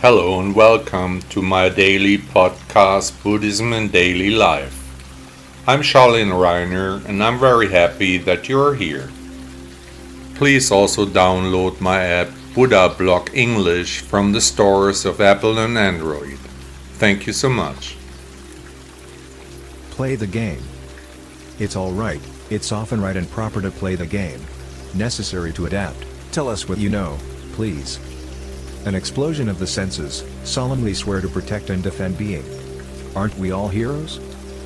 Hello and welcome to my daily podcast, Buddhism and Daily Life. I'm Charlene Reiner and I'm very happy that you're here. Please also download my app Buddha Blog English from the stores of Apple and Android. Thank you so much. Play the game. It's alright, it's often right and proper to play the game. Necessary to adapt, tell us what you know, please. An explosion of the senses, solemnly swear to protect and defend being. Aren't we all heroes?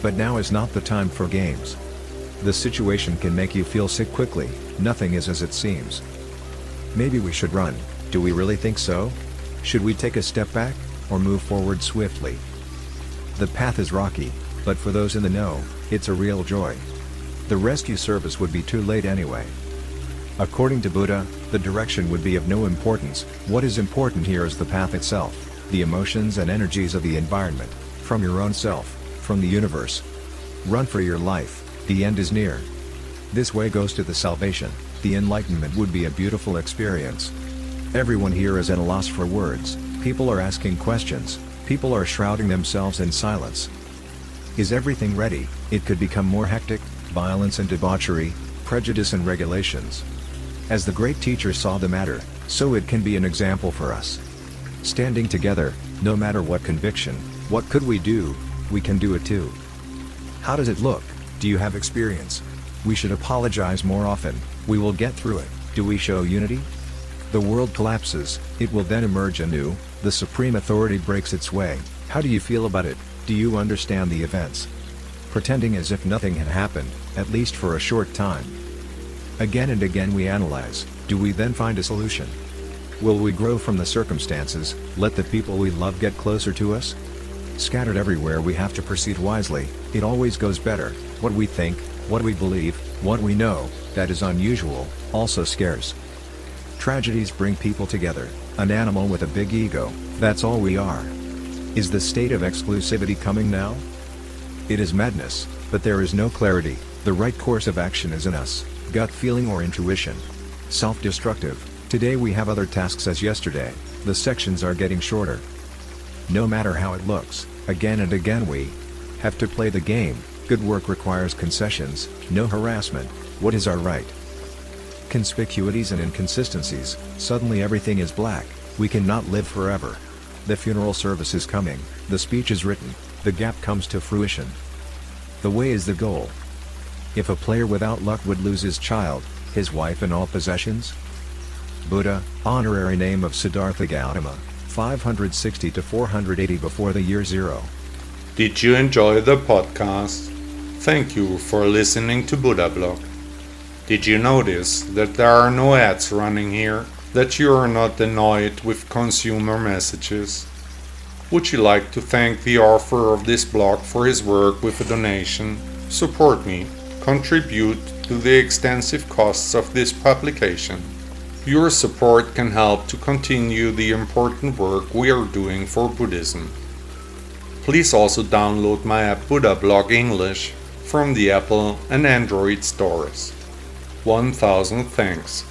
But now is not the time for games. The situation can make you feel sick quickly, nothing is as it seems. Maybe we should run, do we really think so? Should we take a step back, or move forward swiftly? The path is rocky, but for those in the know, it's a real joy. The rescue service would be too late anyway. According to Buddha, the direction would be of no importance, what is important here is the path itself, the emotions and energies of the environment, from your own self, from the universe. Run for your life, the end is near. This way goes to the salvation, the enlightenment would be a beautiful experience. Everyone here is at a loss for words, people are asking questions, people are shrouding themselves in silence. Is everything ready? It could become more hectic, violence and debauchery, prejudice and regulations. As the great teacher saw the matter, so it can be an example for us. Standing together, no matter what conviction, what could we do, we can do it too. How does it look? Do you have experience? We should apologize more often, we will get through it. Do we show unity? The world collapses, it will then emerge anew, the supreme authority breaks its way. How do you feel about it? Do you understand the events? Pretending as if nothing had happened, at least for a short time. Again and again we analyze, do we then find a solution? Will we grow from the circumstances, let the people we love get closer to us? Scattered everywhere we have to proceed wisely, it always goes better, what we think, what we believe, what we know, that is unusual, also scarce. Tragedies bring people together, an animal with a big ego, that's all we are. Is the state of exclusivity coming now? It is madness, but there is no clarity, the right course of action is in us, gut feeling or intuition. Self-destructive, today we have other tasks as yesterday, the sections are getting shorter. No matter how it looks, again and again we have to play the game, good work requires concessions, no harassment, what is our right? Conspicuities and inconsistencies, suddenly everything is black, we cannot live forever. The funeral service is coming, the speech is written, the gap comes to fruition. The way is the goal. If a player without luck would lose his child, his wife and all possessions? Buddha, honorary name of Siddhartha Gautama, 560 to 480 before the year zero. Did you enjoy the podcast? Thank you for listening to Buddha Blog. Did you notice that there are no ads running here? That you are not annoyed with consumer messages? Would you like to thank the author of this blog for his work with a donation? Support me. Contribute to the extensive costs of this publication. Your support can help to continue the important work we are doing for Buddhism. Please also download my app Buddha Blog English from the Apple and Android stores. 1000 thanks.